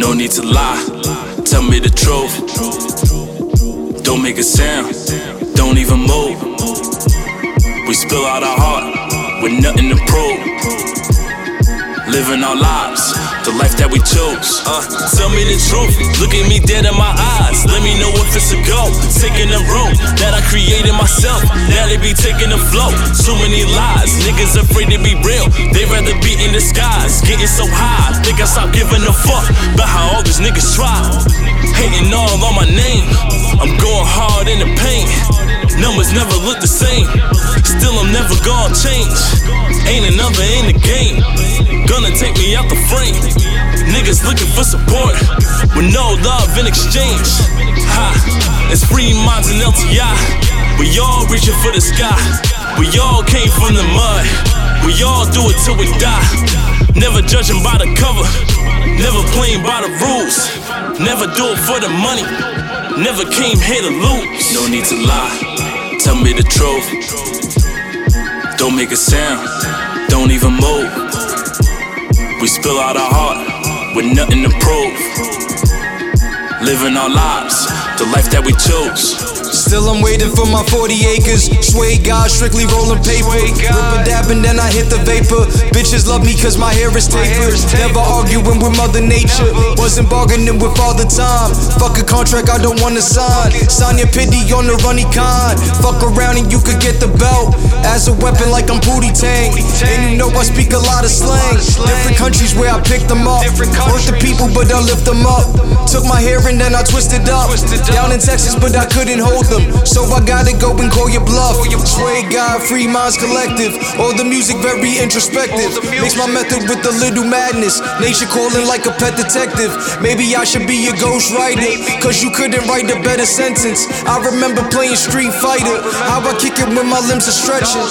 No need to lie, tell me the truth. Don't make a sound, don't even move. We spill out our heart with nothing to prove. Living our lives the life that we chose. Uh, tell me the truth, look at me dead in my eyes. Let me know if it's a go. Taking the room that I created myself. Now they be taking the flow. Too many lies, niggas afraid to be real. They rather be in the getting so high. Think I stopped giving a fuck about how all these niggas try. Hating all on my name. I'm going hard in the paint. Numbers never look the same. Still, I'm never gonna change. Ain't another in the game. Gonna take me out the frame. Niggas looking for support with no love in exchange. Ha, it's free minds and LTI. We all reaching for the sky. We all came from the mud. We all do it till we die. Never judging by the cover. Never playing by the rules. Never do it for the money. Never came here to lose. No need to lie. Tell me the truth. Don't make a sound. Don't even move. We spill out our heart with nothing to prove. Living our lives, the life that we chose. Still I'm waiting for my 40 acres. Sway God, strictly rolling paper. Rip a dab and then I hit the vapor. Bitches love me cause my hair is tapered. Never arguing with Mother Nature. Wasn't bargaining with all the time. Fuck a contract I don't wanna sign. Sign your pity on the runny con. Fuck around and you could get the belt. As a weapon like I'm Booty Tang. And you know I speak a lot of slang. Different countries where I pick them up. Hurt the people but I lift them up. Took my hair and then I twisted up. Down in Texas but I couldn't hold them. So I gotta go and call your bluff. Sway God, Free Minds Collective. All the music very introspective. Mix my method with a little madness. Nature calling like a pet detective. Maybe I should be a ghost writer. Cause you couldn't write a better sentence. I remember playing Street Fighter. How I kick it when my limbs are stretching.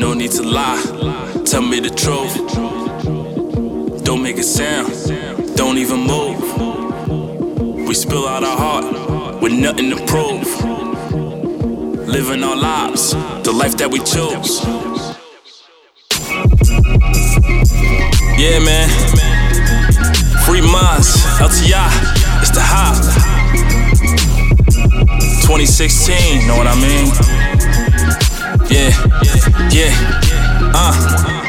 No need to lie, tell me the truth. Don't make a sound, don't even move. We spill out our heart with nothing to prove. Living our lives, the life that we chose. Yeah, man. Free minds, LTI, it's the hop. 2016, know what I mean? Yeah, yeah, uh.